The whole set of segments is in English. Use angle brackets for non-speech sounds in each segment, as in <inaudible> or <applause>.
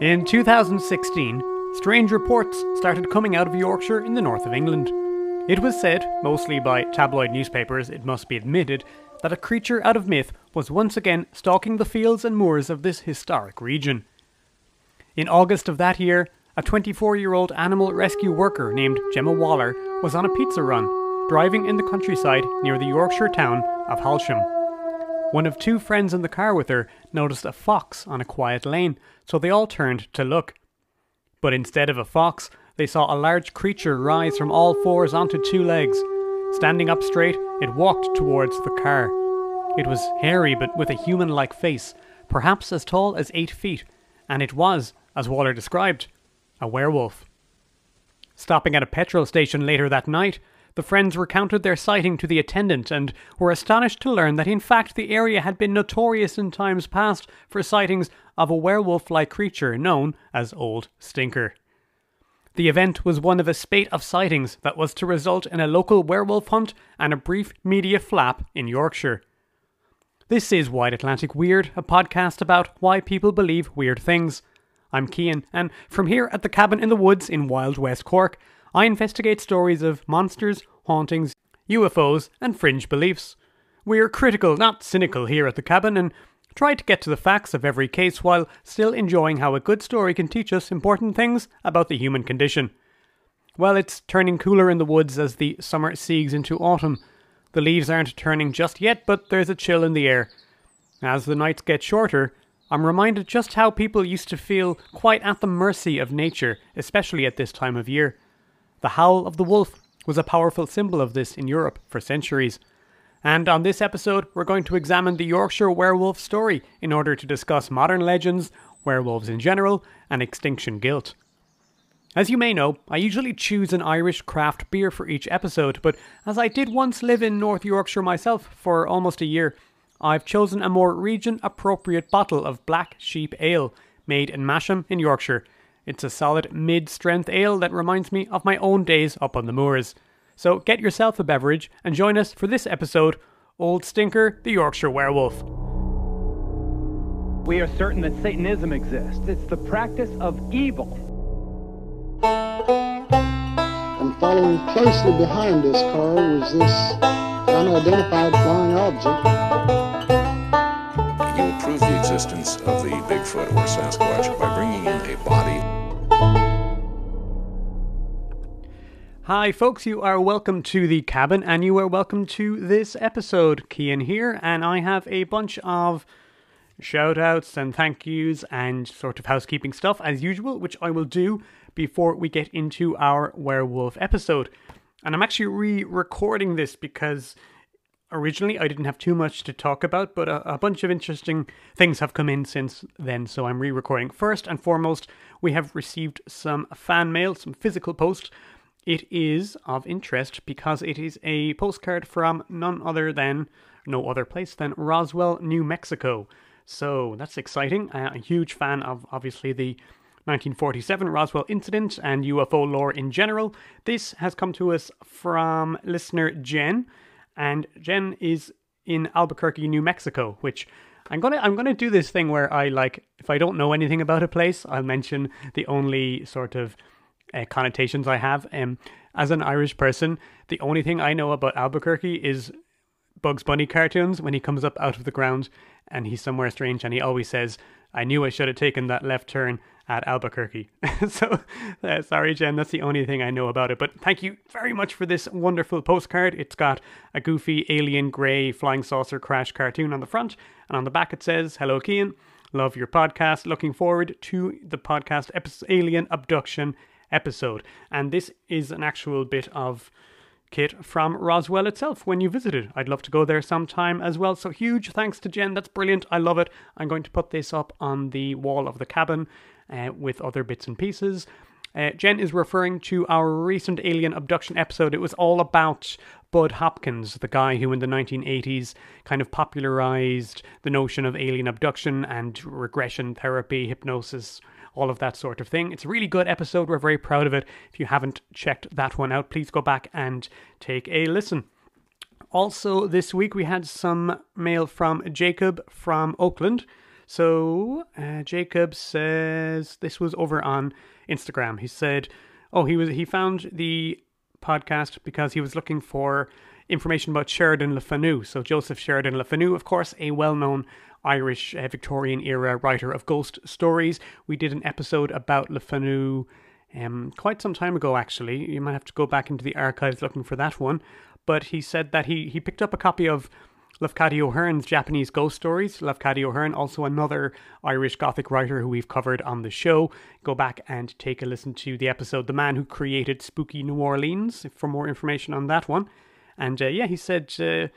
In 2016, strange reports started coming out of Yorkshire in the north of England. It was said, mostly by tabloid newspapers, it must be admitted, that a creature out of myth was once again stalking the fields and moors of this historic region. In August of that year, a 24 year old animal rescue worker named Gemma Waller was on a pizza run, driving in the countryside near the Yorkshire town of Halsham. One of two friends in the car with her noticed a fox on a quiet lane, so they all turned to look. But instead of a fox, they saw a large creature rise from all fours onto two legs. Standing up straight, it walked towards the car. It was hairy but with a human like face, perhaps as tall as eight feet, and it was, as Waller described, a werewolf. Stopping at a petrol station later that night, the friends recounted their sighting to the attendant and were astonished to learn that in fact the area had been notorious in times past for sightings of a werewolf like creature known as Old Stinker. The event was one of a spate of sightings that was to result in a local werewolf hunt and a brief media flap in Yorkshire. This is Wide Atlantic Weird, a podcast about why people believe weird things. I'm Cian, and from here at the cabin in the woods in Wild West Cork, I investigate stories of monsters, hauntings, UFOs, and fringe beliefs. We're critical, not cynical, here at the cabin, and try to get to the facts of every case while still enjoying how a good story can teach us important things about the human condition. Well, it's turning cooler in the woods as the summer segs into autumn. The leaves aren't turning just yet, but there's a chill in the air. As the nights get shorter, I'm reminded just how people used to feel quite at the mercy of nature, especially at this time of year. The howl of the wolf was a powerful symbol of this in Europe for centuries. And on this episode, we're going to examine the Yorkshire werewolf story in order to discuss modern legends, werewolves in general, and extinction guilt. As you may know, I usually choose an Irish craft beer for each episode, but as I did once live in North Yorkshire myself for almost a year, I've chosen a more region appropriate bottle of Black Sheep Ale, made in Masham in Yorkshire. It's a solid mid strength ale that reminds me of my own days up on the moors. So get yourself a beverage and join us for this episode Old Stinker, the Yorkshire Werewolf. We are certain that Satanism exists. It's the practice of evil. And following closely behind this car was this unidentified flying object. You would prove the existence of the Bigfoot or Sasquatch by bringing in a body Hi, folks, you are welcome to the cabin and you are welcome to this episode. Cian here, and I have a bunch of shout outs and thank yous and sort of housekeeping stuff as usual, which I will do before we get into our werewolf episode. And I'm actually re recording this because originally I didn't have too much to talk about, but a, a bunch of interesting things have come in since then, so I'm re recording. First and foremost, we have received some fan mail, some physical post it is of interest because it is a postcard from none other than, no other place than Roswell, New Mexico. So that's exciting. Uh, a huge fan of obviously the 1947 Roswell incident and UFO lore in general. This has come to us from listener Jen, and Jen is in Albuquerque, New Mexico, which I'm gonna I'm gonna do this thing where I like if I don't know anything about a place, I'll mention the only sort of uh, connotations I have. Um, as an Irish person, the only thing I know about Albuquerque is Bugs Bunny cartoons when he comes up out of the ground and he's somewhere strange and he always says, I knew I should have taken that left turn at Albuquerque. <laughs> so, uh, sorry, Jen, that's the only thing I know about it. But thank you very much for this wonderful postcard. It's got a goofy alien grey flying saucer crash cartoon on the front, and on the back it says, Hello, Cian. Love your podcast. Looking forward to the podcast episode, Alien Abduction episode. And this is an actual bit of kit from Roswell itself when you visited. I'd love to go there sometime as well. So huge thanks to Jen. That's brilliant. I love it. I'm going to put this up on the wall of the cabin uh, with other bits and pieces. Uh, Jen is referring to our recent alien abduction episode. It was all about Bud Hopkins, the guy who in the 1980s kind of popularized the notion of alien abduction and regression therapy, hypnosis, all of that sort of thing. It's a really good episode. We're very proud of it. If you haven't checked that one out, please go back and take a listen. Also, this week we had some mail from Jacob from Oakland. So uh, Jacob says this was over on Instagram. He said, "Oh, he was he found the podcast because he was looking for information about Sheridan Le Fanu. So Joseph Sheridan Le Fanu, of course, a well-known Irish uh, Victorian era writer of ghost stories. We did an episode about Le Fanu um, quite some time ago, actually. You might have to go back into the archives looking for that one. But he said that he, he picked up a copy of Lafcadio O'Hearn's Japanese ghost stories. Lafcadio O'Hearn, also another Irish Gothic writer who we've covered on the show. Go back and take a listen to the episode The Man Who Created Spooky New Orleans for more information on that one. And uh, yeah, he said uh,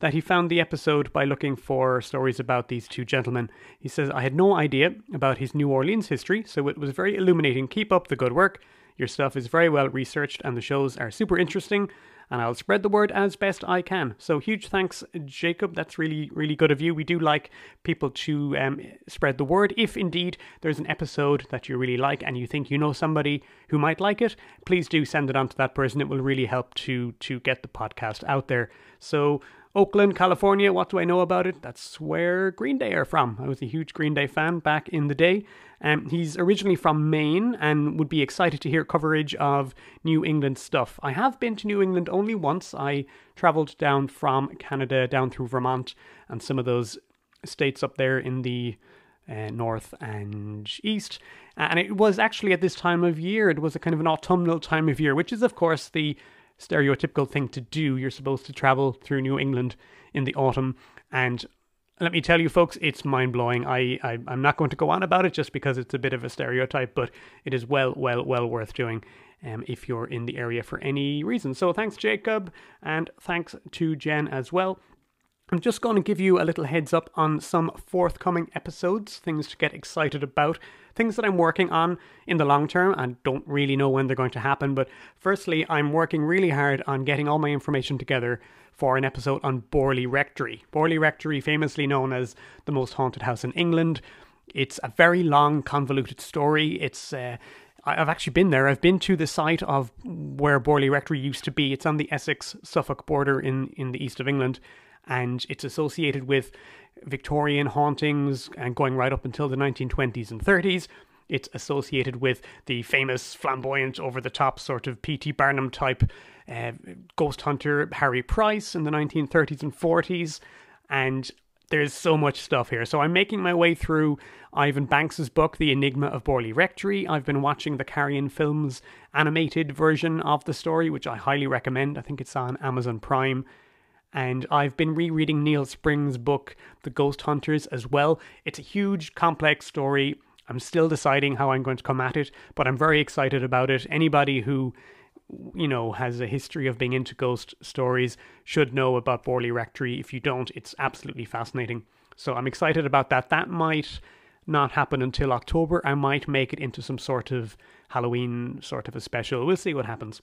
that he found the episode by looking for stories about these two gentlemen. He says, I had no idea about his New Orleans history, so it was very illuminating. Keep up the good work. Your stuff is very well researched, and the shows are super interesting and I'll spread the word as best I can. So huge thanks, Jacob. That's really, really good of you. We do like people to um, spread the word. If indeed there's an episode that you really like and you think you know somebody who might like it, please do send it on to that person. It will really help to to get the podcast out there. So Oakland, California. What do I know about it? That's where Green Day are from. I was a huge Green Day fan back in the day. Um, he's originally from Maine and would be excited to hear coverage of New England stuff. I have been to New England only once. I travelled down from Canada down through Vermont and some of those states up there in the uh, north and east. And it was actually at this time of year, it was a kind of an autumnal time of year, which is, of course, the stereotypical thing to do. You're supposed to travel through New England in the autumn, and let me tell you, folks, it's mind blowing. I, I am not going to go on about it just because it's a bit of a stereotype, but it is well, well, well worth doing. Um, if you're in the area for any reason. So thanks, Jacob, and thanks to Jen as well. I'm just going to give you a little heads up on some forthcoming episodes, things to get excited about, things that I'm working on in the long term and don't really know when they're going to happen. But firstly, I'm working really hard on getting all my information together for an episode on Borley Rectory. Borley Rectory, famously known as the most haunted house in England. It's a very long, convoluted story. It's uh, I've actually been there. I've been to the site of where Borley Rectory used to be. It's on the Essex Suffolk border in, in the east of England and it's associated with Victorian hauntings and going right up until the 1920s and 30s. It's associated with the famous flamboyant, over the top sort of P.T. Barnum type uh, ghost hunter Harry Price in the 1930s and 40s. And there's so much stuff here. So I'm making my way through Ivan Banks's book, The Enigma of Borley Rectory. I've been watching the Carrion Films animated version of the story, which I highly recommend. I think it's on Amazon Prime and I've been rereading Neil Spring's book, The Ghost Hunters, as well. It's a huge, complex story. I'm still deciding how I'm going to come at it, but I'm very excited about it. Anybody who you know, has a history of being into ghost stories should know about Borley Rectory. If you don't, it's absolutely fascinating. So I'm excited about that. That might not happen until October. I might make it into some sort of Halloween sort of a special. We'll see what happens.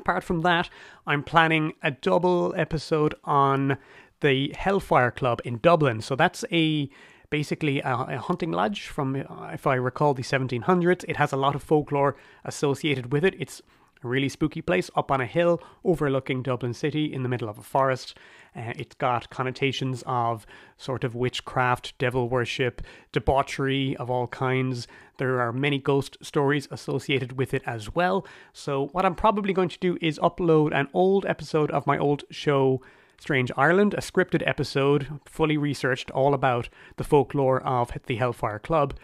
Apart from that, I'm planning a double episode on the Hellfire Club in Dublin. So that's a basically a, a, hunting lodge from, uh, if I recall, the 1700s. It has a lot of folklore associated with it. It's a really spooky place up on a hill overlooking Dublin City in the middle of a forest. Uh, it's got connotations of sort of witchcraft, devil worship, debauchery of all kinds. There are many ghost stories associated with it as well. So, what I'm probably going to do is upload an old episode of my old show. Strange Ireland, a scripted episode, fully researched, all about the folklore of the Hellfire Club.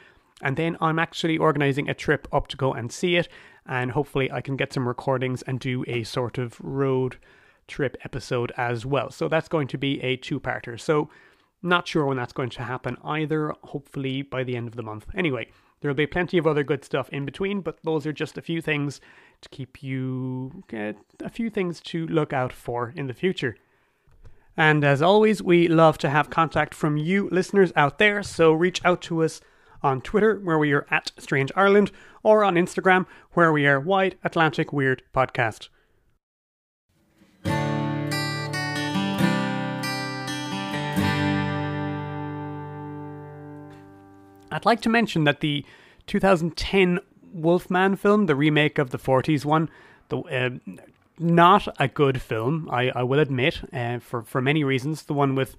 And then I'm actually organizing a trip up to go and see it and hopefully I can get some recordings and do a sort of road trip episode as well. So that's going to be a two parter. So, not sure when that's going to happen either, hopefully by the end of the month. Anyway, there will be plenty of other good stuff in between, but those are just a few things to keep you a few things to look out for in the future. And as always, we love to have contact from you listeners out there, so reach out to us on Twitter, where we are at Strange Ireland, or on Instagram, where we are Wide Atlantic Weird Podcast. I'd like to mention that the 2010 Wolfman film, the remake of the 40s one, the uh, not a good film, I, I will admit, uh, for, for many reasons. The one with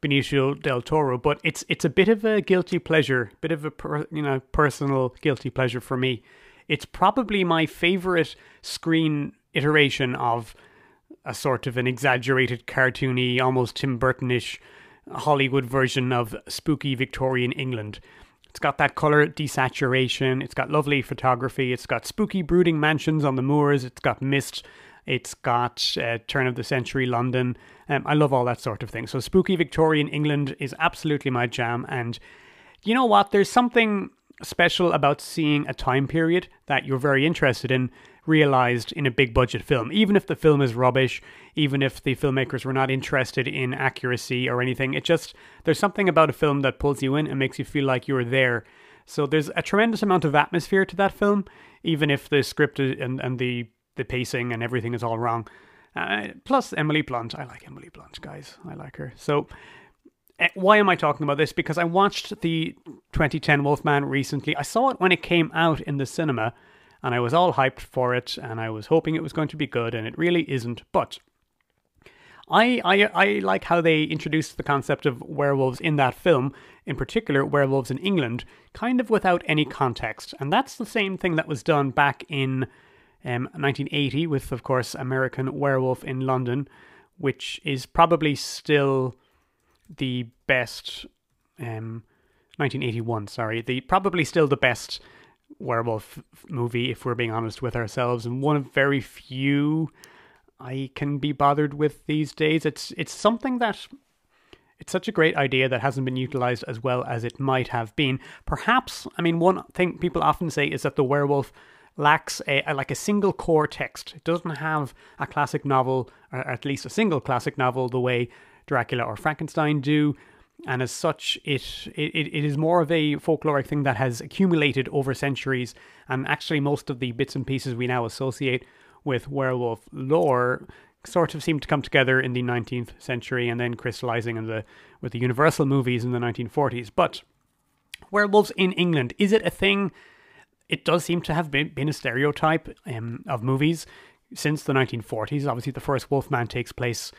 Benicio del Toro, but it's it's a bit of a guilty pleasure, bit of a per, you know personal guilty pleasure for me. It's probably my favorite screen iteration of a sort of an exaggerated, cartoony, almost Tim Burtonish Hollywood version of spooky Victorian England. It's got that color desaturation. It's got lovely photography. It's got spooky, brooding mansions on the moors. It's got mist. It's got uh, turn of the century London. Um, I love all that sort of thing. So, spooky Victorian England is absolutely my jam. And you know what? There's something special about seeing a time period that you're very interested in realized in a big budget film. Even if the film is rubbish, even if the filmmakers were not interested in accuracy or anything, it just, there's something about a film that pulls you in and makes you feel like you're there. So there's a tremendous amount of atmosphere to that film, even if the script and, and the, the pacing and everything is all wrong. Uh, plus, Emily Blunt. I like Emily Blunt, guys. I like her. So, uh, why am I talking about this? Because I watched the 2010 Wolfman recently. I saw it when it came out in the cinema and I was all hyped for it, and I was hoping it was going to be good, and it really isn't. But I, I, I like how they introduced the concept of werewolves in that film, in particular, werewolves in England, kind of without any context. And that's the same thing that was done back in um, 1980 with, of course, American Werewolf in London, which is probably still the best. Um, 1981, sorry, the probably still the best werewolf movie, if we're being honest with ourselves, and one of very few I can be bothered with these days. It's it's something that it's such a great idea that hasn't been utilized as well as it might have been. Perhaps, I mean, one thing people often say is that the werewolf lacks a, a, like a single core text. It doesn't have a classic novel, or at least a single classic novel, the way Dracula or Frankenstein do and as such, it, it it is more of a folkloric thing that has accumulated over centuries. And actually, most of the bits and pieces we now associate with werewolf lore sort of seem to come together in the 19th century and then crystallizing in the with the Universal movies in the 1940s. But werewolves in England is it a thing? It does seem to have been, been a stereotype um, of movies since the 1940s. Obviously, the first Wolfman takes place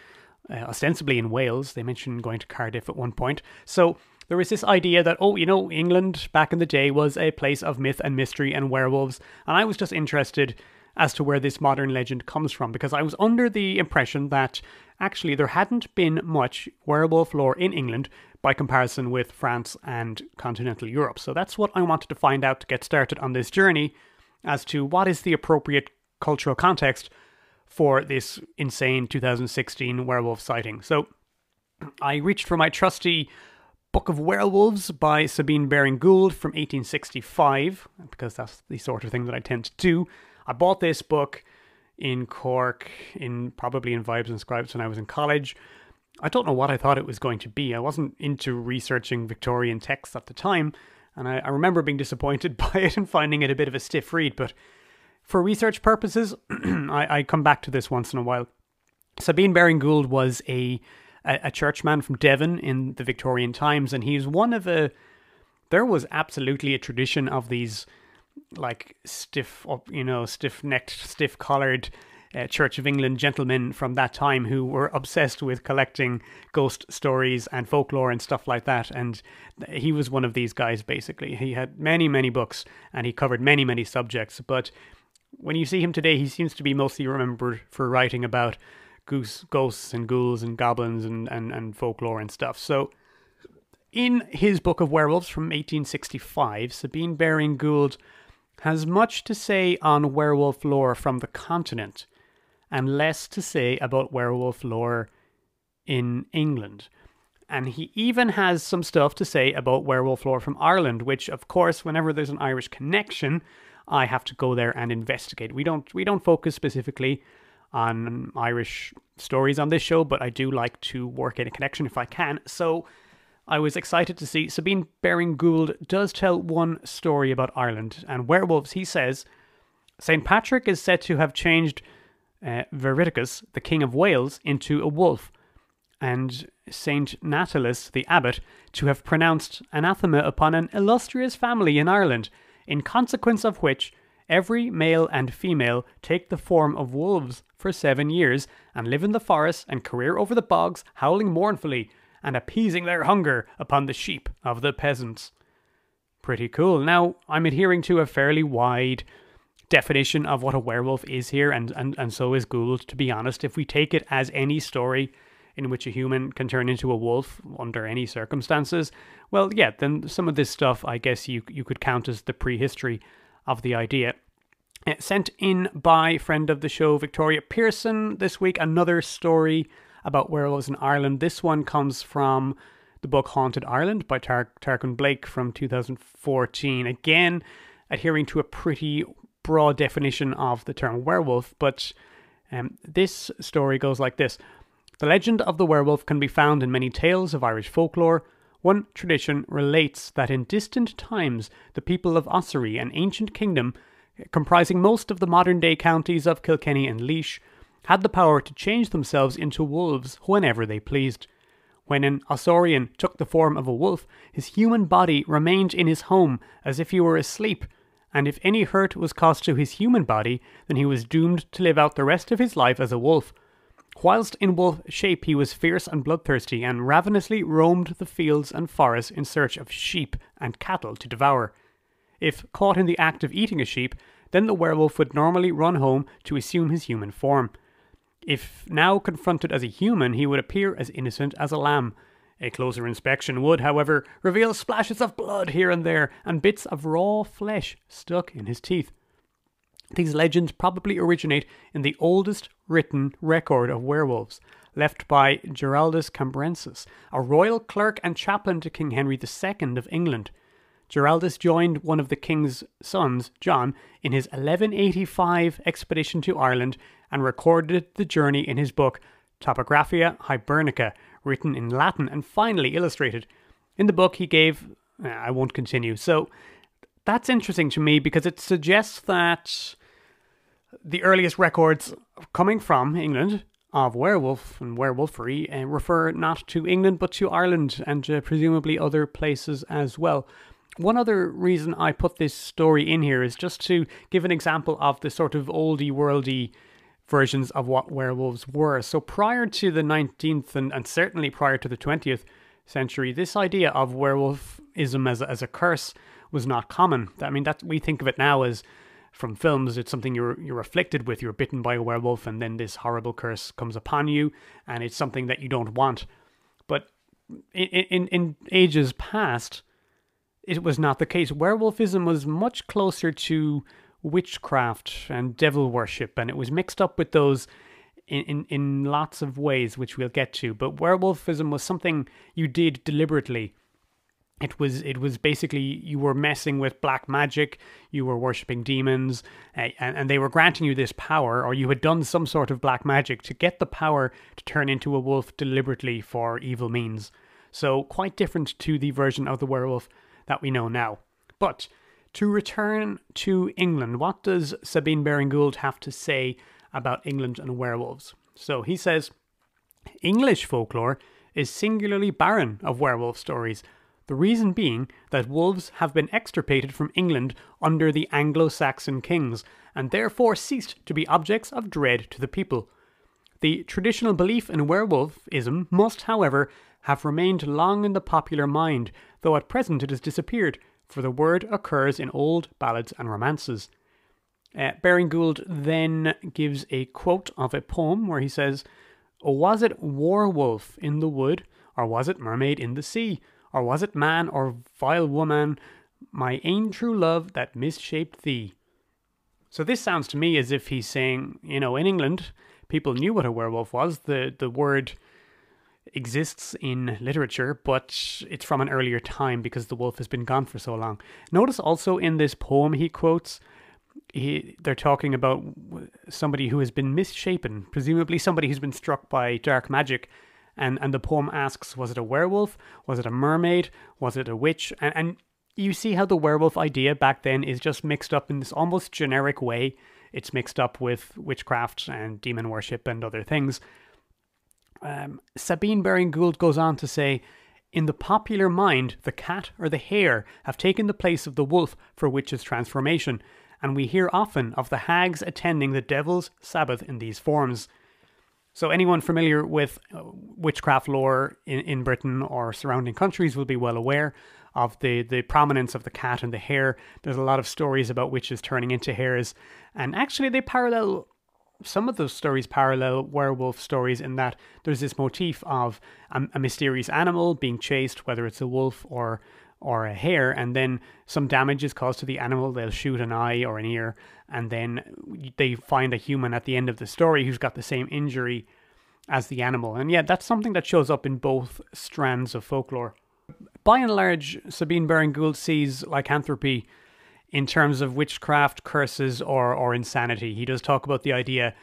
uh, ostensibly in Wales. They mentioned going to Cardiff at one point. So there was this idea that, oh, you know, England back in the day was a place of myth and mystery and werewolves. And I was just interested as to where this modern legend comes from because I was under the impression that actually there hadn't been much werewolf lore in England by comparison with France and continental Europe. So that's what I wanted to find out to get started on this journey as to what is the appropriate cultural context for this insane 2016 werewolf sighting. So I reached for my trusty Book of Werewolves by Sabine Baring Gould from 1865, because that's the sort of thing that I tend to do. I bought this book in Cork, in probably in Vibes and Scribes when I was in college. I don't know what I thought it was going to be. I wasn't into researching Victorian texts at the time, and I, I remember being disappointed <laughs> by it and finding it a bit of a stiff read, but for research purposes, <clears throat> I, I, come back to this once in a while. Sabine Baring Gould was a, a, a churchman from Devon in the Victorian times, and he's one of a. There was absolutely a tradition of these, like stiff, you know, stiff-necked, stiff-collared uh, Church of England gentlemen from that time who were obsessed with collecting ghost stories and folklore and stuff like that. And he was one of these guys, basically. He had many, many books and he covered many, many subjects. But when you see him today, he seems to be mostly remembered for writing about goose, ghosts and ghouls and goblins and, and, and folklore and stuff. So, in his book of werewolves from 1865, Sabine Baring Gould has much to say on werewolf lore from the continent and less to say about werewolf lore in England. And he even has some stuff to say about werewolf lore from Ireland, which, of course, whenever there's an Irish connection, I have to go there and investigate. We don't we don't focus specifically on Irish stories on this show, but I do like to work in a connection if I can. So I was excited to see Sabine Baring Gould does tell one story about Ireland and werewolves. He says St. Patrick is said to have changed uh, Vereticus, the King of Wales, into a wolf, and St. Natalis, the abbot, to have pronounced anathema upon an illustrious family in Ireland in consequence of which every male and female take the form of wolves for seven years, and live in the forest and career over the bogs, howling mournfully, and appeasing their hunger upon the sheep of the peasants. Pretty cool. Now, I'm adhering to a fairly wide definition of what a werewolf is here, and, and, and so is Gould, to be honest. If we take it as any story in which a human can turn into a wolf under any circumstances, well, yeah, then some of this stuff I guess you, you could count as the prehistory of the idea. Uh, sent in by friend of the show Victoria Pearson this week, another story about werewolves in Ireland. This one comes from the book Haunted Ireland by Tar- Tarquin Blake from 2014. Again, adhering to a pretty broad definition of the term werewolf, but um, this story goes like this The legend of the werewolf can be found in many tales of Irish folklore. One tradition relates that in distant times the people of Ossory, an ancient kingdom comprising most of the modern day counties of Kilkenny and Laois, had the power to change themselves into wolves whenever they pleased. When an Osorian took the form of a wolf, his human body remained in his home as if he were asleep, and if any hurt was caused to his human body, then he was doomed to live out the rest of his life as a wolf. Whilst in wolf shape, he was fierce and bloodthirsty, and ravenously roamed the fields and forests in search of sheep and cattle to devour. If caught in the act of eating a sheep, then the werewolf would normally run home to assume his human form. If now confronted as a human, he would appear as innocent as a lamb. A closer inspection would, however, reveal splashes of blood here and there and bits of raw flesh stuck in his teeth. These legends probably originate in the oldest written record of werewolves, left by Giraldus Cambrensis, a royal clerk and chaplain to King Henry II of England. Giraldus joined one of the king's sons, John, in his 1185 expedition to Ireland and recorded the journey in his book Topographia Hibernica, written in Latin and finally illustrated. In the book, he gave. I won't continue. So that's interesting to me because it suggests that the earliest records coming from England of werewolf and werewolfery uh, refer not to England but to Ireland and uh, presumably other places as well. One other reason I put this story in here is just to give an example of the sort of oldie worldy versions of what werewolves were. So prior to the 19th and, and certainly prior to the 20th century, this idea of werewolfism as a, as a curse was not common. I mean, that we think of it now as from films. It's something you're you're afflicted with. You're bitten by a werewolf, and then this horrible curse comes upon you, and it's something that you don't want. But in in, in ages past, it was not the case. Werewolfism was much closer to witchcraft and devil worship, and it was mixed up with those in, in, in lots of ways, which we'll get to. But werewolfism was something you did deliberately. It was it was basically you were messing with black magic, you were worshipping demons, uh, and, and they were granting you this power, or you had done some sort of black magic to get the power to turn into a wolf deliberately for evil means. So quite different to the version of the werewolf that we know now. But to return to England, what does Sabine Baring Gould have to say about England and werewolves? So he says English folklore is singularly barren of werewolf stories. The reason being that wolves have been extirpated from England under the Anglo Saxon kings, and therefore ceased to be objects of dread to the people. The traditional belief in werewolfism must, however, have remained long in the popular mind, though at present it has disappeared, for the word occurs in old ballads and romances. Uh, Baring Gould then gives a quote of a poem where he says, Was it war wolf in the wood, or was it mermaid in the sea, or was it man or vile woman, my ain true love that misshaped thee? So this sounds to me as if he's saying, you know, in England, people knew what a werewolf was. The the word exists in literature, but it's from an earlier time because the wolf has been gone for so long. Notice also in this poem he quotes he, they're talking about somebody who has been misshapen, presumably somebody who's been struck by dark magic. And, and the poem asks, was it a werewolf? Was it a mermaid? Was it a witch? And, and you see how the werewolf idea back then is just mixed up in this almost generic way. It's mixed up with witchcraft and demon worship and other things. Um, Sabine Baring Gould goes on to say, in the popular mind, the cat or the hare have taken the place of the wolf for witches' transformation, and we hear often of the hags attending the devil's sabbath in these forms. So, anyone familiar with uh, witchcraft lore in, in Britain or surrounding countries will be well aware of the, the prominence of the cat and the hare. There's a lot of stories about witches turning into hares, and actually, they parallel some of those stories parallel werewolf stories in that there's this motif of a, a, mysterious animal being chased, whether it's a wolf or or a hare, and then some damage is caused to the animal. They'll shoot an eye or an ear, and then they find a human at the end of the story who's got the same injury as the animal. And yeah, that's something that shows up in both strands of folklore. By and large, Sabine Baring sees lycanthropy in terms of witchcraft, curses, or or insanity. He does talk about the idea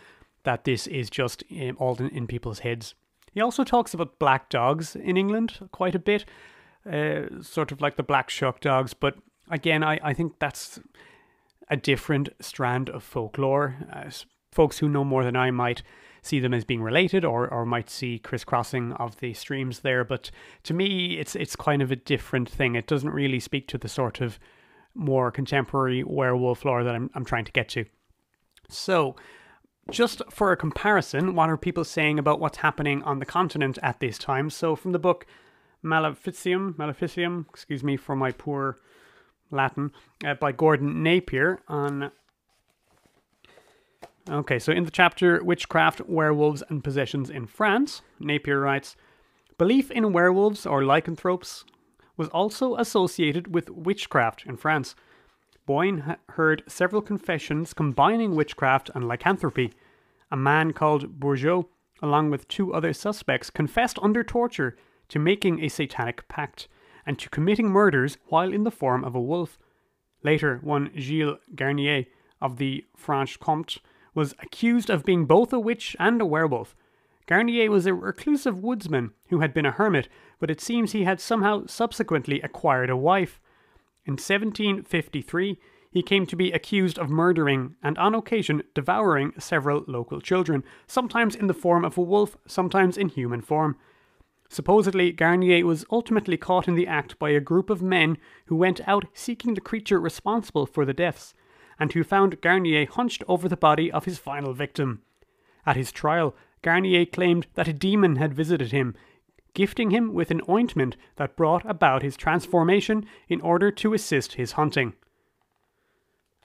that this is just um, all in, in people's heads. He also talks about black dogs in England quite a bit, uh, sort of like the black shuck dogs. But again, I, I think that's a different strand of folklore. Uh, folks who know more than I might see them as being related or, or might see crisscrossing of the streams there. But to me, it's it's kind of a different thing. It doesn't really speak to the sort of more contemporary werewolf lore that I'm, I'm trying to get to. So, just for a comparison, what are people saying about what's happening on the continent at this time? So, from the book Maleficium, Maleficium, excuse me for my poor Latin, uh, by Gordon Napier on. Okay, so in the chapter Witchcraft, Werewolves, and Possessions in France, Napier writes Belief in werewolves or lycanthropes was also associated with witchcraft in France. Boyne heard several confessions combining witchcraft and lycanthropy. A man called Bourgeot, along with two other suspects, confessed under torture to making a satanic pact and to committing murders while in the form of a wolf. Later, one Gilles Garnier of the Franche Comte was accused of being both a witch and a werewolf. Garnier was a reclusive woodsman who had been a hermit, but it seems he had somehow subsequently acquired a wife. In 1753, he came to be accused of murdering and on occasion devouring several local children, sometimes in the form of a wolf, sometimes in human form. Supposedly, Garnier was ultimately caught in the act by a group of men who went out seeking the creature responsible for the deaths, and who found Garnier hunched over the body of his final victim. At his trial, Garnier claimed that a demon had visited him, gifting him with an ointment that brought about his transformation in order to assist his hunting.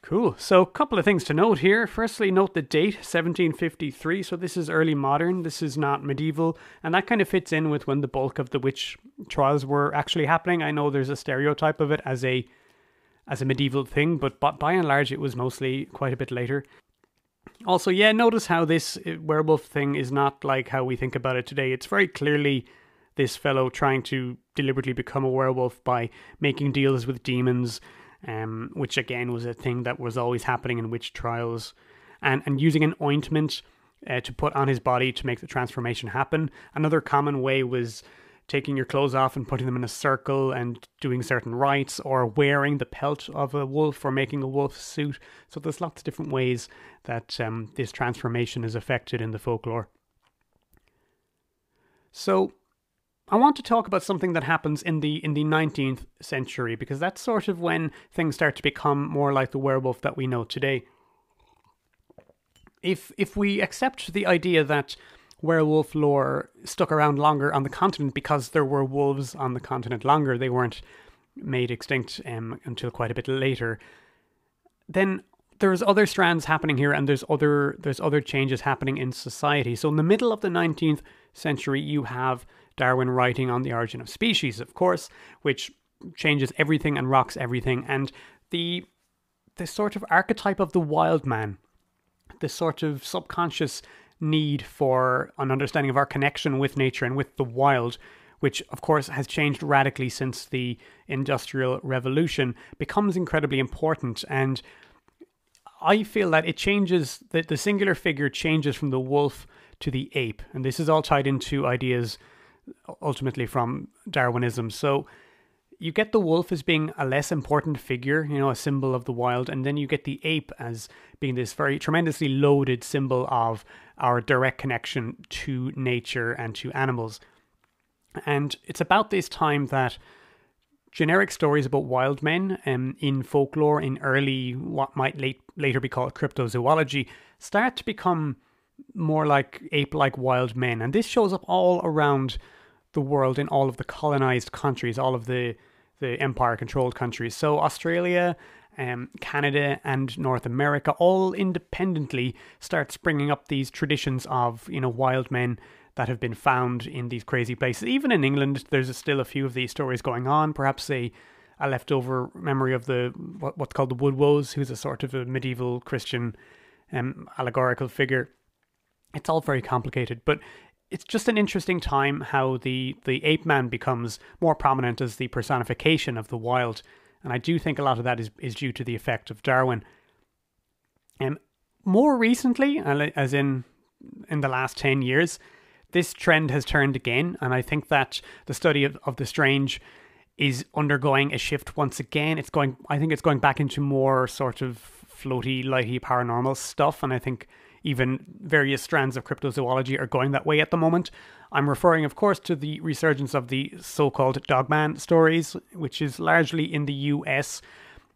Cool. So, a couple of things to note here. Firstly, note the date, 1753. So, this is early modern. This is not medieval. And that kind of fits in with when the bulk of the witch trials were actually happening. I know there's a stereotype of it as a as a medieval thing, but by and large, it was mostly quite a bit later. Also, yeah, notice how this uh, werewolf thing is not like how we think about it today. It's very clearly this fellow trying to deliberately become a werewolf by making deals with demons, um, which again was a thing that was always happening in witch trials, and and using an ointment uh, to put on his body to make the transformation happen. Another common way was taking your clothes off and putting them in a circle and doing certain rites, or wearing the pelt of a wolf or making a wolf suit. So there's lots of different ways that um, this transformation is affected in the folklore. So I want to talk about something that happens in the in the 19th century because that's sort of when things start to become more like the werewolf that we know today. If if we accept the idea that werewolf lore stuck around longer on the continent because there were wolves on the continent longer. They weren't made extinct um, until quite a bit later. Then there's other strands happening here, and there's other there's other changes happening in society. So in the middle of the 19th century, you have Darwin writing on the origin of species, of course, which changes everything and rocks everything, and the the sort of archetype of the wild man, the sort of subconscious need for an understanding of our connection with nature and with the wild, which of course has changed radically since the Industrial Revolution, becomes incredibly important. And I feel that it changes, that the singular figure changes from the wolf to the ape. And this is all tied into ideas ultimately from Darwinism. So you get the wolf as being a less important figure, you know, a symbol of the wild, and then you get the ape as being this very tremendously loaded symbol of our direct connection to nature and to animals. And it's about this time that generic stories about wild men um, in folklore, in early, what might late, later be called cryptozoology, start to become more like ape like wild men. And this shows up all around the world in all of the colonized countries, all of the, the empire controlled countries. So Australia, um, Canada, and North America all independently start springing up these traditions of, you know, wild men that have been found in these crazy places. Even in England, there's still a few of these stories going on. Perhaps a, a leftover memory of the what, what's called the Woodwoes, who's a sort of a medieval Christian um, allegorical figure. It's all very complicated, but it's just an interesting time how the the ape man becomes more prominent as the personification of the wild, and I do think a lot of that is is due to the effect of Darwin. Um, more recently, as in in the last ten years, this trend has turned again, and I think that the study of, of the strange is undergoing a shift once again. It's going, I think, it's going back into more sort of floaty, lighty, paranormal stuff, and I think even various strands of cryptozoology are going that way at the moment. I'm referring, of course, to the resurgence of the so called Dogman stories, which is largely in the US,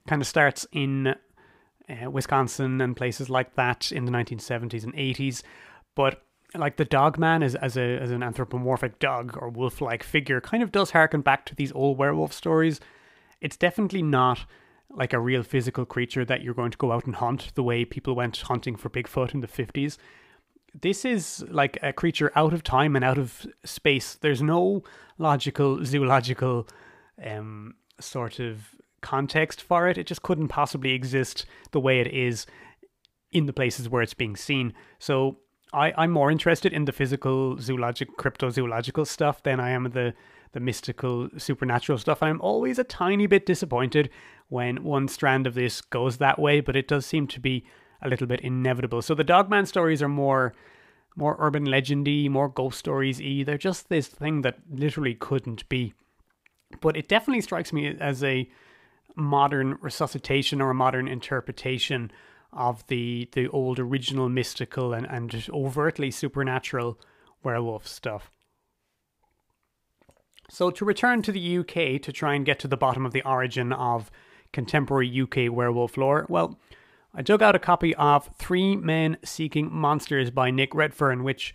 kind of starts in uh, Wisconsin and places like that in the 1970s and 80s. But like the Dogman as, as, a, as an anthropomorphic dog or wolf like figure kind of does harken back to these old werewolf stories. It's definitely not like a real physical creature that you're going to go out and hunt the way people went hunting for Bigfoot in the 50s. This is like a creature out of time and out of space. There's no logical, zoological um, sort of context for it. It just couldn't possibly exist the way it is in the places where it's being seen. So I, I'm more interested in the physical, zoologic, cryptozoological stuff than I am the the mystical, supernatural stuff. I'm always a tiny bit disappointed when one strand of this goes that way, but it does seem to be a little bit inevitable. So the Dogman stories are more more urban legendy, more ghost stories y. They're just this thing that literally couldn't be. But it definitely strikes me as a modern resuscitation or a modern interpretation of the the old original mystical and, and overtly supernatural werewolf stuff. So to return to the UK to try and get to the bottom of the origin of contemporary UK werewolf lore? Well, I dug out a copy of Three Men Seeking Monsters by Nick Redfern, which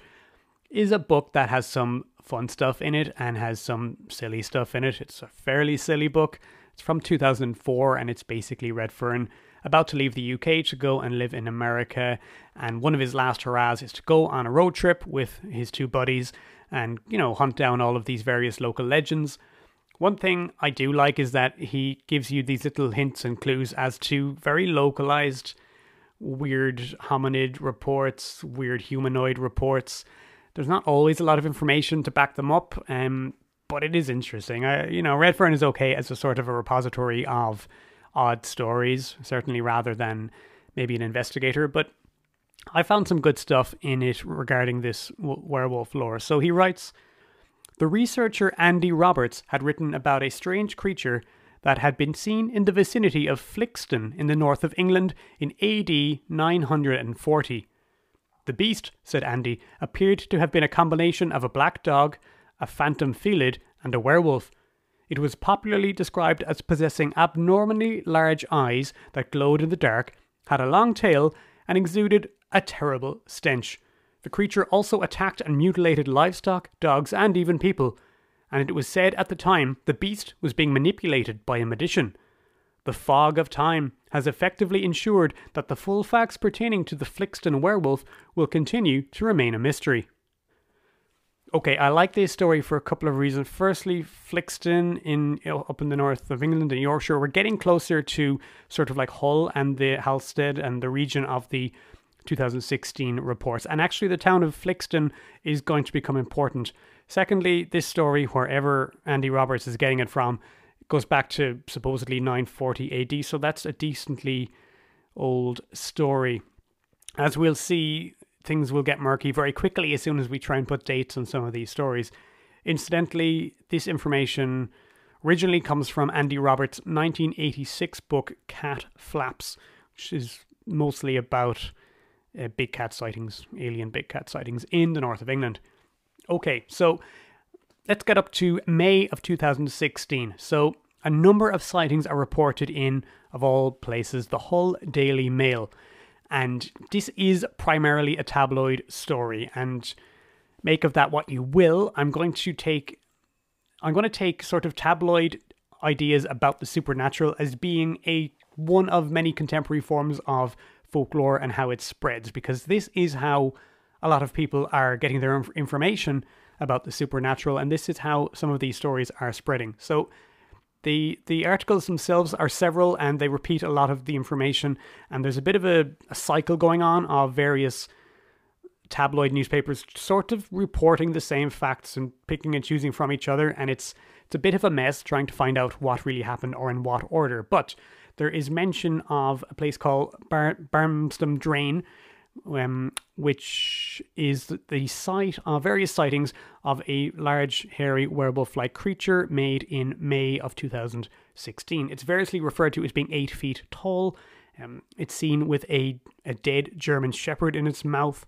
is a book that has some fun stuff in it and has some silly stuff in it. It's a fairly silly book. It's from 2004 and it's basically Redfern about to leave the UK to go and live in America. And one of his last hurrahs is to go on a road trip with his two buddies and, you know, hunt down all of these various local legends. One thing I do like is that he gives you these little hints and clues as to very localized weird hominid reports, weird humanoid reports. There's not always a lot of information to back them up, um, but it is interesting. I, you know, Redfern is okay as a sort of a repository of odd stories, certainly rather than maybe an investigator, but I found some good stuff in it regarding this werewolf lore. So he writes the researcher Andy Roberts had written about a strange creature that had been seen in the vicinity of Flixton in the north of England in AD 940. The beast, said Andy, appeared to have been a combination of a black dog, a phantom felid, and a werewolf. It was popularly described as possessing abnormally large eyes that glowed in the dark, had a long tail, and exuded a terrible stench. The creature also attacked and mutilated livestock, dogs, and even people, and it was said at the time the beast was being manipulated by a magician. The fog of time has effectively ensured that the full facts pertaining to the Flixton werewolf will continue to remain a mystery. Okay, I like this story for a couple of reasons. Firstly, Flixton in up in the north of England in Yorkshire, we're getting closer to sort of like Hull and the Halstead and the region of the 2016 reports. And actually, the town of Flixton is going to become important. Secondly, this story, wherever Andy Roberts is getting it from, goes back to supposedly 940 AD. So that's a decently old story. As we'll see, things will get murky very quickly as soon as we try and put dates on some of these stories. Incidentally, this information originally comes from Andy Roberts' 1986 book Cat Flaps, which is mostly about uh, big cat sightings, alien big cat sightings in the north of England. Okay, so let's get up to May of 2016. So a number of sightings are reported in, of all places, the Hull Daily Mail. And this is primarily a tabloid story, and make of that what you will. I'm going to take I'm going to take sort of tabloid ideas about the supernatural as being a one of many contemporary forms of folklore and how it spreads because this is how a lot of people are getting their information about the supernatural and this is how some of these stories are spreading. So the the articles themselves are several and they repeat a lot of the information and there's a bit of a, a cycle going on of various tabloid newspapers sort of reporting the same facts and picking and choosing from each other and it's it's a bit of a mess trying to find out what really happened or in what order but there is mention of a place called Bar- Barmston Drain um, which is the site of various sightings of a large hairy werewolf-like creature made in May of 2016 it's variously referred to as being 8 feet tall. Um, it's seen with a, a dead German shepherd in its mouth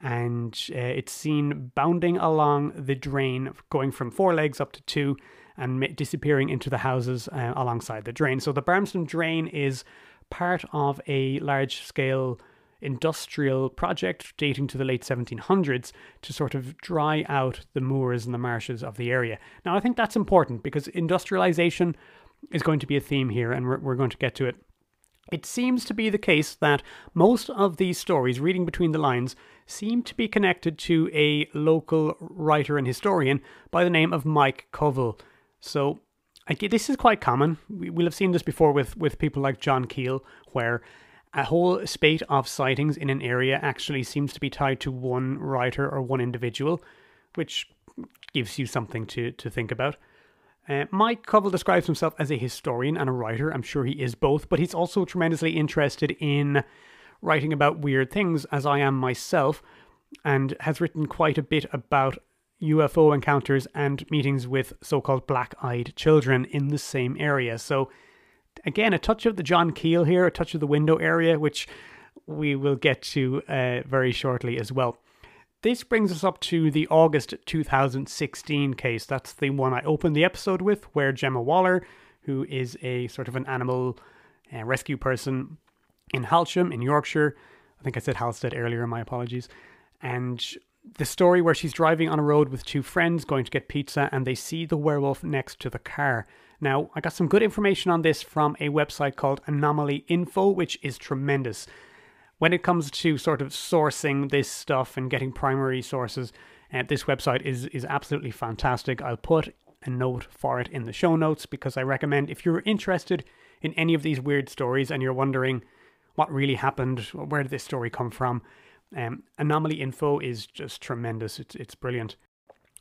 and uh, it's seen bounding along the drain, going from four legs up to two, and disappearing into the houses uh, alongside the drain. So the Barmston Drain is part of a large scale industrial project dating to the late 1700s to sort of dry out the moors and the marshes of the area. Now, I think that's important because industrialization is going to be a theme here, and we're, we're going to get to it. It seems to be the case that most of these stories, reading between the lines, seem to be connected to a local writer and historian by the name of Mike Covell. So this is quite common. We'll have seen this before with, with people like John Keel, where a whole spate of sightings in an area actually seems to be tied to one writer or one individual, which gives you something to, to think about. Uh, Mike Covell describes himself as a historian and a writer. I'm sure he is both, but he's also tremendously interested in writing about weird things, as I am myself, and has written quite a bit about UFO encounters and meetings with so called black eyed children in the same area. So, again, a touch of the John Keel here, a touch of the window area, which we will get to uh, very shortly as well. This brings us up to the August 2016 case. That's the one I opened the episode with, where Gemma Waller, who is a sort of an animal uh, rescue person, in Halsham in Yorkshire. I think I said Halstead earlier, my apologies. And the story where she's driving on a road with two friends going to get pizza and they see the werewolf next to the car. Now, I got some good information on this from a website called Anomaly Info, which is tremendous. When it comes to sort of sourcing this stuff and getting primary sources, uh, this website is, is absolutely fantastic. I'll put a note for it in the show notes because I recommend if you're interested in any of these weird stories and you're wondering, what really happened, where did this story come from. Um, Anomaly Info is just tremendous. It's it's brilliant.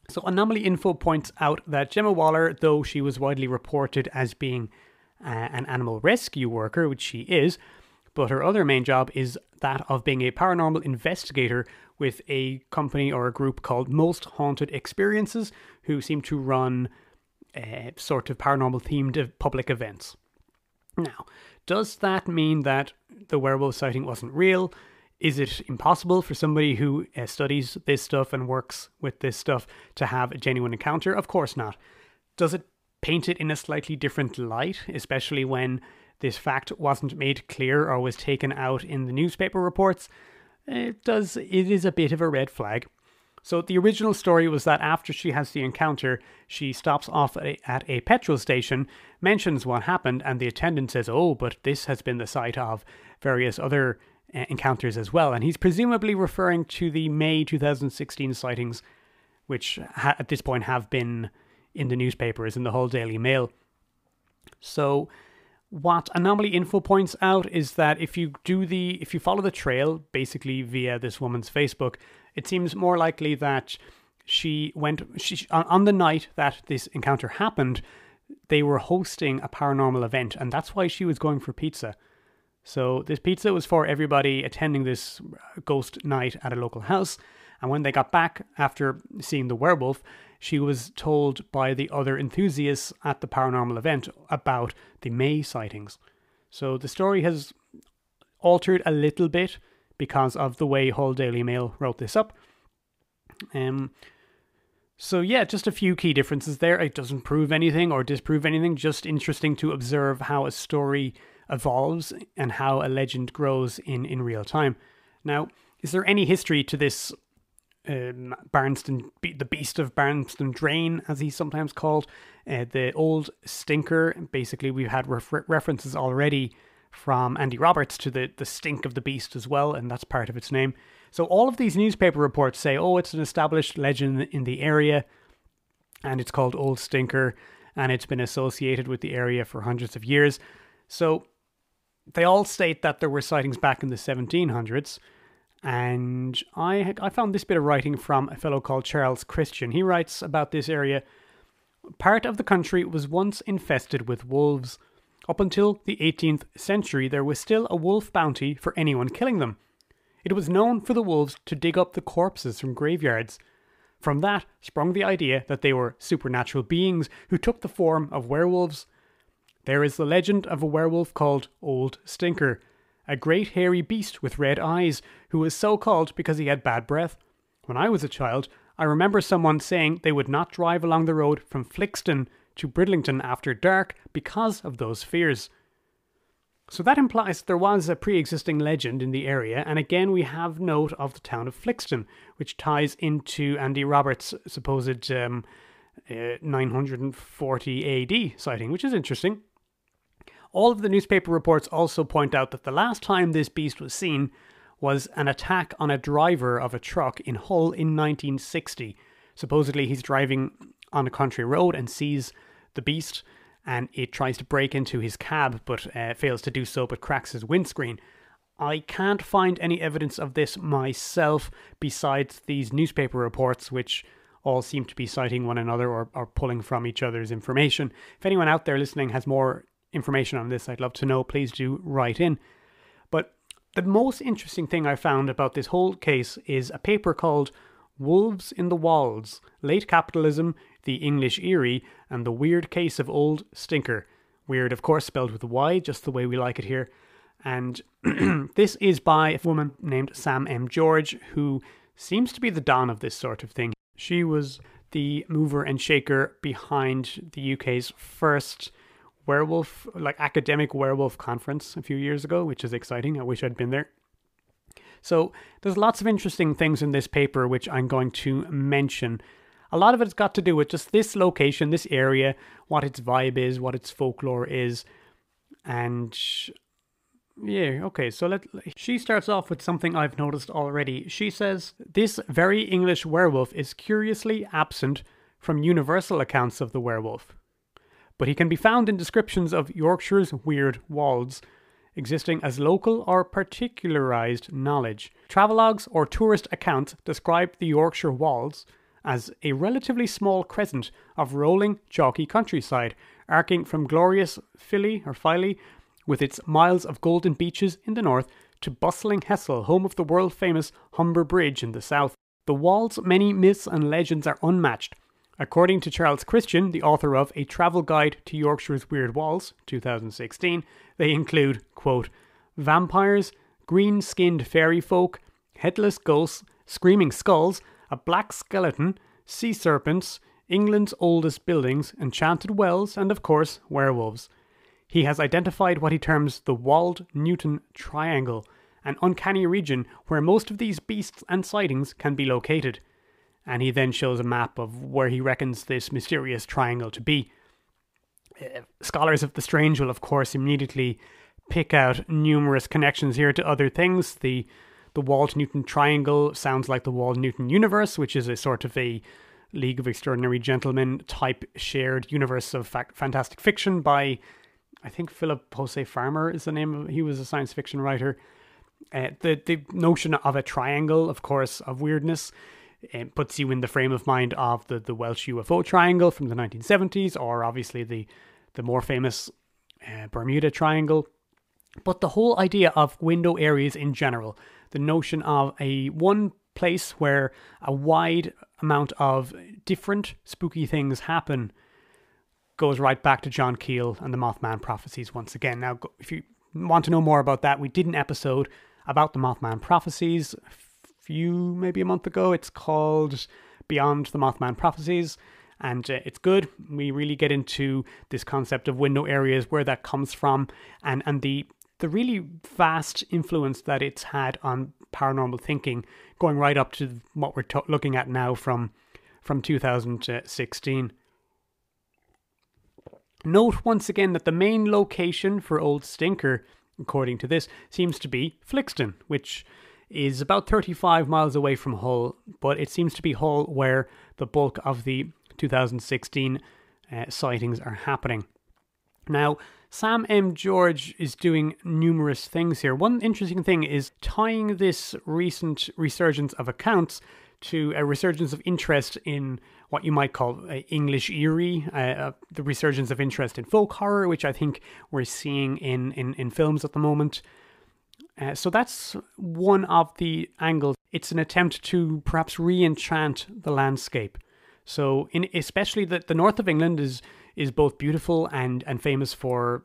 So Anomaly Info points out that Gemma Waller, though she was widely reported as being uh, an animal rescue worker, which she is, but her other main job is that of being a paranormal investigator with a company or a group called Most Haunted Experiences, who seem to run uh, sort of paranormal themed public events. Now, does that mean that the werewolf sighting wasn't real? Is it impossible for somebody who uh, studies this stuff and works with this stuff to have a genuine encounter? Of course not. Does it paint it in a slightly different light, especially when this fact wasn't made clear or was taken out in the newspaper reports? It does. It is a bit of a red flag. So the original story was that after she has the encounter, she stops off at a, at a petrol station, mentions what happened, and the attendant says, "Oh, but this has been the site of various other encounters as well." And he's presumably referring to the May 2016 sightings, which ha- at this point have been in the newspapers in the Hull Daily Mail. So what anomaly info points out is that if you do the if you follow the trail basically via this woman's facebook it seems more likely that she went she on the night that this encounter happened they were hosting a paranormal event and that's why she was going for pizza so this pizza was for everybody attending this ghost night at a local house and when they got back after seeing the werewolf she was told by the other enthusiasts at the paranormal event about the may sightings so the story has altered a little bit because of the way Hull Daily Mail wrote this up. Um, so yeah, just a few key differences there. It doesn't prove anything or disprove anything. Just interesting to observe how a story evolves and how a legend grows in, in real time. Now, is there any history to this um, Barmston, the Beast of Barmston Drain, as he's sometimes called, uh, the old stinker? Basically, we've had refer- references already from Andy Roberts to the, the stink of the beast as well, and that's part of its name. So all of these newspaper reports say, oh, it's an established legend in the area, and it's called Old Stinker, and it's been associated with the area for hundreds of years. So they all state that there were sightings back in the 1700s. And I, I found this bit of writing from a fellow called Charles Christian. He writes about this area. Part of the country was once infested with wolves. Up until the 18th century, there was still a wolf bounty for anyone killing them. It was known for the wolves to dig up the corpses from graveyards. From that sprung the idea that they were supernatural beings who took the form of werewolves. There is the legend of a werewolf called Old Stinker, a great hairy beast with red eyes, who was so called because he had bad breath. When I was a child, I remember someone saying they would not drive along the road from Flixton to Bridlington after dark because of those fears. So that implies there was a pre existing legend in the area, and again we have note of the town of Flixton, which ties into Andy Roberts' supposed um, uh, 940 AD sighting, which is interesting. All of the newspaper reports also point out that the last time this beast was seen was an attack on a driver of a truck in Hull in 1960. Supposedly, he's driving on a country road and sees the beast and it tries to break into his cab but uh, fails to do so but cracks his windscreen. I can't find any evidence of this myself besides these newspaper reports, which all seem to be citing one another or, or pulling from each other's information. If anyone out there listening has more information on this, I'd love to know. Please do write in. But the most interesting thing I found about this whole case is a paper called Wolves in the Walls Late Capitalism, the English Eerie, and the Weird Case of Old Stinker. Weird, of course, spelled with a Y, just the way we like it here. And <clears throat> this is by a woman named Sam M. George, who seems to be the dawn of this sort of thing. She was the mover and shaker behind the UK's first werewolf, like academic werewolf conference a few years ago, which is exciting. I wish I'd been there. So there's lots of interesting things in this paper which I'm going to mention. A lot of it's got to do with just this location, this area, what its vibe is, what its folklore is, and yeah, okay, so let she starts off with something I've noticed already. She says this very English werewolf is curiously absent from universal accounts of the werewolf but he can be found in descriptions of Yorkshire's weird wolds, existing as local or particularized knowledge. Travelogues or tourist accounts describe the Yorkshire wolds as a relatively small crescent of rolling, chalky countryside, arcing from glorious Filey or Filey, with its miles of golden beaches in the north, to bustling Hessle, home of the world famous Humber Bridge in the south. The Wold's many myths and legends are unmatched, According to Charles Christian, the author of A Travel Guide to Yorkshire's Weird Wolds, 2016, they include, quote, vampires, green skinned fairy folk, headless ghosts, screaming skulls, a black skeleton, sea serpents, England's oldest buildings, enchanted wells, and of course, werewolves. He has identified what he terms the Wold Newton Triangle, an uncanny region where most of these beasts and sightings can be located and he then shows a map of where he reckons this mysterious triangle to be. Uh, scholars of the strange will, of course, immediately pick out numerous connections here to other things. The the Wold Newton Triangle sounds like the Wold Newton universe, which is a sort of a League of Extraordinary Gentlemen type shared universe of fa- fantastic fiction by, I think Philip Jose Farmer is the name of. He was a science fiction writer. Uh, the the notion of a triangle, of course, of weirdness it puts you in the frame of mind of the, the Welsh UFO triangle from the 1970s, or obviously the, the more famous uh, Bermuda Triangle. But the whole idea of window areas in general, the notion of a one place where a wide amount of different spooky things happen goes right back to John Keel and the Mothman prophecies once again. Now, if you want to know more about that, we did an episode about the Mothman prophecies few, maybe a month ago. It's called Beyond the Mothman Prophecies. and uh, it's good. We really get into this concept of window areas, where that comes from, and and the the really vast influence that it's had on paranormal thinking, going right up to what we're looking at now from from 2016. Note once again that the main location for Old Stinker, according to this, seems to be Flixton, which is about 35 miles away from Hull, but it seems to be Hull where the bulk of the 2016 uh, sightings are happening. Now, Sam M. George is doing numerous things here. One interesting thing is tying this recent resurgence of accounts to a resurgence of interest in what you might call uh, English eerie, uh, uh, the resurgence of interest in folk horror, which I think we're seeing in, in, in films at the moment. Uh, so that's one of the angles. It's an attempt to perhaps re-enchant the landscape. So, in especially the, the north of England is is both beautiful and and famous for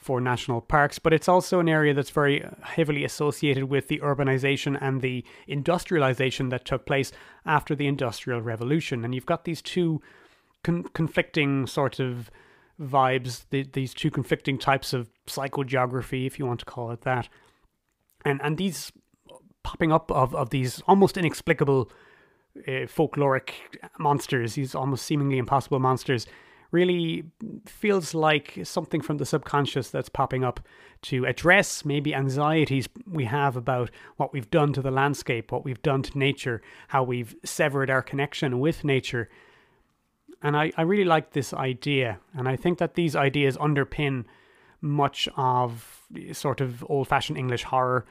for national parks, but it's also an area that's very heavily associated with the urbanization and the industrialization that took place after the Industrial Revolution. And you've got these two con- conflicting sort of vibes, the, these two conflicting types of psychogeography, if you want to call it that. And and these popping up of, of these almost inexplicable uh, folkloric monsters, these almost seemingly impossible monsters, really feels like something from the subconscious that's popping up to address maybe anxieties we have about what we've done to the landscape, what we've done to nature, how we've severed our connection with nature. And I, I really like this idea, and I think that these ideas underpin much of sort of old fashioned English horror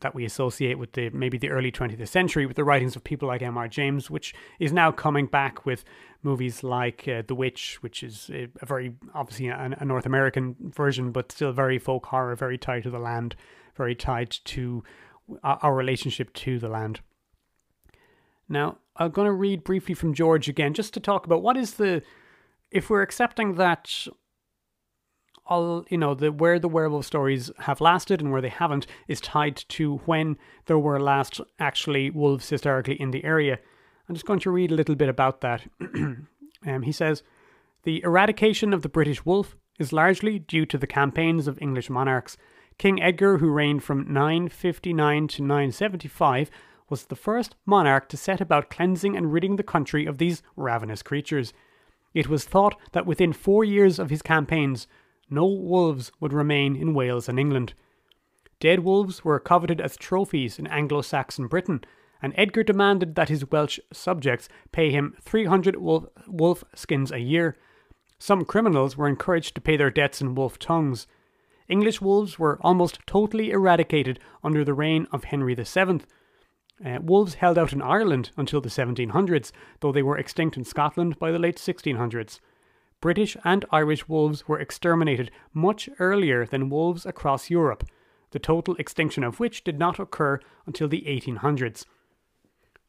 that we associate with the maybe the early 20th century with the writings of people like M.R. James, which is now coming back with movies like uh, The Witch, which is a, very obviously a, a, North American version, but still very folk horror, very tied to the land, very tied to our relationship to the land. Now, I'm going to read briefly from George again, just to talk about what is the if we're accepting that all you know the where the werewolf stories have lasted and where they haven't is tied to when there were last actually wolves historically in the area. I'm just going to read a little bit about that. <clears throat> um, he says the eradication of the British wolf is largely due to the campaigns of English monarchs. King Edgar, who reigned from 959 to 975, was the first monarch to set about cleansing and ridding the country of these ravenous creatures. It was thought that within four years of his campaigns, no wolves would remain in Wales and England. Dead wolves were coveted as trophies in Anglo Saxon Britain, and Edgar demanded that his Welsh subjects pay him 300 wolf, wolf skins a year. Some criminals were encouraged to pay their debts in wolf tongues. English wolves were almost totally eradicated under the reign of Henry VII. Uh, wolves held out in Ireland until the 1700s, though they were extinct in Scotland by the late 1600s. British and Irish wolves were exterminated much earlier than wolves across Europe, the total extinction of which did not occur until the 1800s.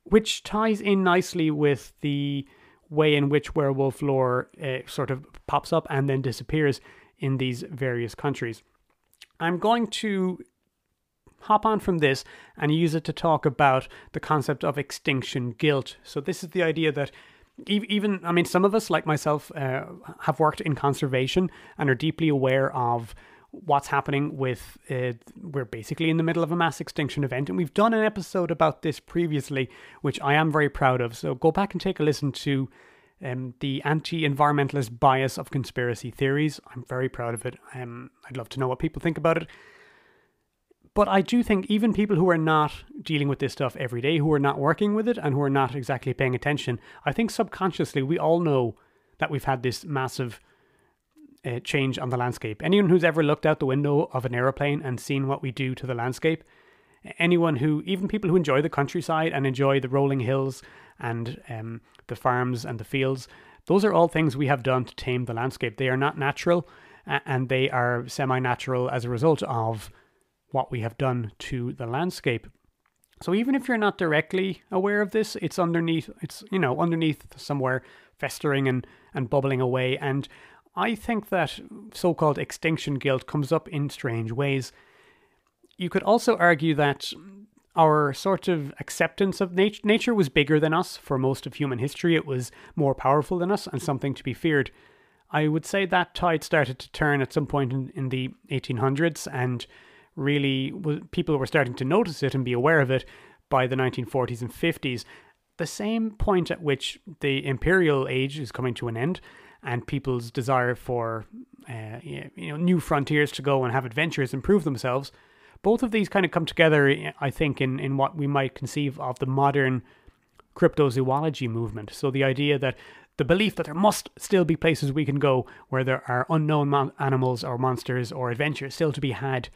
Which ties in nicely with the way in which werewolf lore uh, sort of pops up and then disappears in these various countries. I'm going to hop on from this and use it to talk about the concept of extinction guilt. So, this is the idea that even I mean, some of us, like myself, uh, have worked in conservation and are deeply aware of what's happening with. Uh, we're basically in the middle of a mass extinction event, and we've done an episode about this previously, which I am very proud of. So go back and take a listen to. Um, the anti-environmentalist bias of conspiracy theories. I'm very proud of it. Um, I'd love to know what people think about it. But I do think even people who are not dealing with this stuff every day, who are not working with it, and who are not exactly paying attention, I think subconsciously we all know that we've had this massive uh, change on the landscape. Anyone who's ever looked out the window of an aeroplane and seen what we do to the landscape, anyone who, even people who enjoy the countryside and enjoy the rolling hills and um, the farms and the fields, those are all things we have done to tame the landscape. They are not natural and they are semi natural as a result of what we have done to the landscape. So even if you're not directly aware of this, it's underneath it's you know underneath somewhere festering and and bubbling away and I think that so-called extinction guilt comes up in strange ways. You could also argue that our sort of acceptance of nat- nature was bigger than us for most of human history. It was more powerful than us and something to be feared. I would say that tide started to turn at some point in, in the 1800s, and really people were starting to notice it and be aware of it by the 1940s and 50s. The same point at which the imperial age is coming to an end, and people's desire for uh, you know new frontiers to go and have adventures and prove themselves. Both of these kind of come together, I think, in, in what we might conceive of the modern cryptozoology movement. So the idea that the belief that there must still be places we can go where there are unknown mon- animals or monsters or adventures still to be had.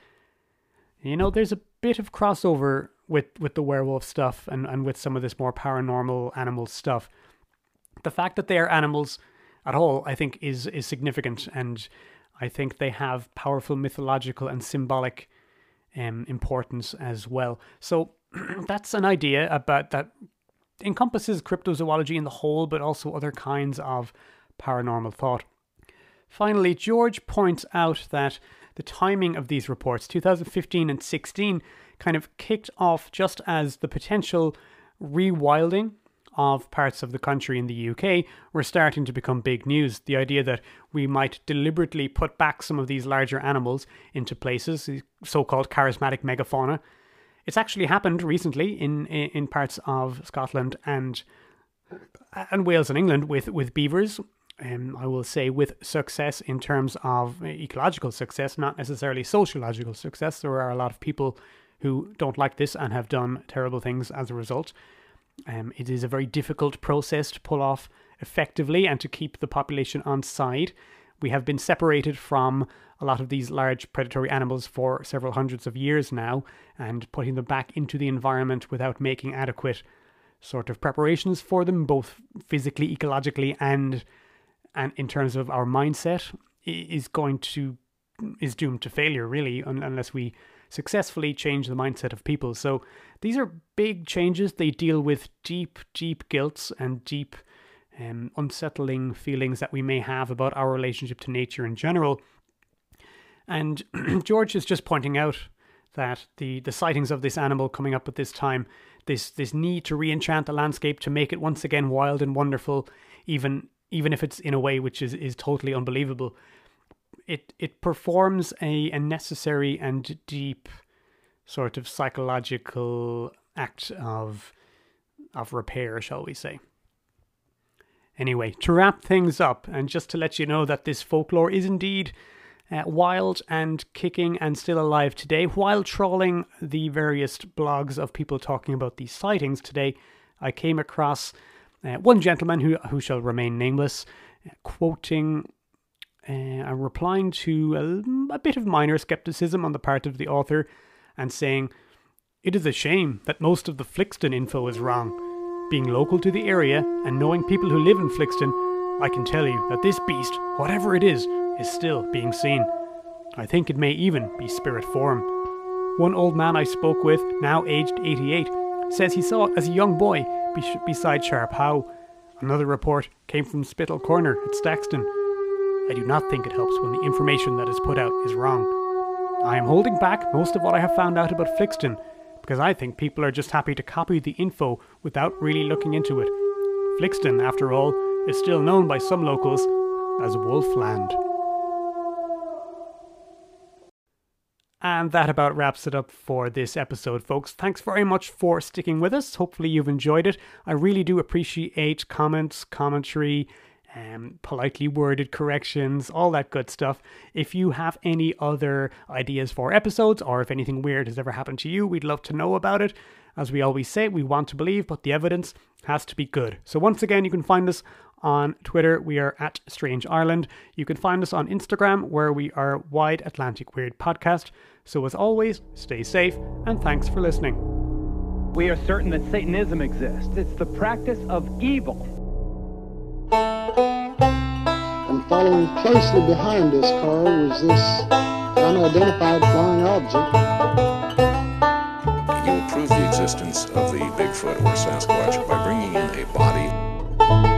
You know, there's a bit of crossover with, with the werewolf stuff and, and with some of this more paranormal animal stuff. The fact that they are animals at all, I think, is is significant, and I think they have powerful mythological and symbolic um, importance as well. So <clears throat> that's an idea about that encompasses cryptozoology in the whole, but also other kinds of paranormal thought. Finally, George points out that the timing of these reports, 2015 and 16, kind of kicked off just as the potential rewilding of parts of the country in the UK were starting to become big news. The idea that we might deliberately put back some of these larger animals into places, so called charismatic megafauna. It's actually happened recently in, in parts of Scotland and and Wales and England with, with beavers. Um, I will say with success in terms of ecological success, not necessarily sociological success. There are a lot of people who don't like this and have done terrible things as a result. Um, it is a very difficult process to pull off effectively and to keep the population on side. We have been separated from a lot of these large predatory animals for several hundreds of years now, and putting them back into the environment without making adequate sort of preparations for them, both physically, ecologically, and and in terms of our mindset, is going to is doomed to failure really, unless we successfully change the mindset of people. So these are big changes. They deal with deep, deep guilt and deep, um, unsettling feelings that we may have about our relationship to nature in general. And <clears throat> George is just pointing out that the, the sightings of this animal coming up at this time, this this need to re-enchant the landscape to make it once again wild and wonderful, even even if it's in a way which is, is totally unbelievable, it it performs a, a necessary and deep sort of psychological act of of repair, shall we say. Anyway, to wrap things up, and just to let you know that this folklore is indeed uh, wild and kicking and still alive today, while trawling the various blogs of people talking about these sightings today, I came across uh, one gentleman who, who shall remain nameless, uh, quoting uh, replying to a, a bit of minor skepticism on the part of the author and saying, It is a shame that most of the Flixton info is wrong. Being local to the area and knowing people who live in Flixton, I can tell you that this beast, whatever it is, is still being seen. I think it may even be spirit form. One old man I spoke with, now aged 88, says he saw it as a young boy beside Sharp Howe. Another report came from Spittle Corner at Staxton, I do not think it helps when the information that is put out is wrong. I am holding back most of what I have found out about Flixton because I think people are just happy to copy the info without really looking into it. Flixton, after all, is still known by some locals as Wolfland. And that about wraps it up for this episode, folks. Thanks very much for sticking with us. Hopefully, you've enjoyed it. I really do appreciate comments, commentary, um, politely worded corrections, all that good stuff. If you have any other ideas for episodes, or if anything weird has ever happened to you, we'd love to know about it. As we always say, we want to believe, but the evidence has to be good. So, once again, you can find us on Twitter. We are at Strange Ireland. You can find us on Instagram, where we are Wide Atlantic Weird Podcast. So, as always, stay safe and thanks for listening. We are certain that Satanism exists, it's the practice of evil and following closely behind this car was this unidentified flying object. You will prove the existence of the Bigfoot or Sasquatch by bringing in a body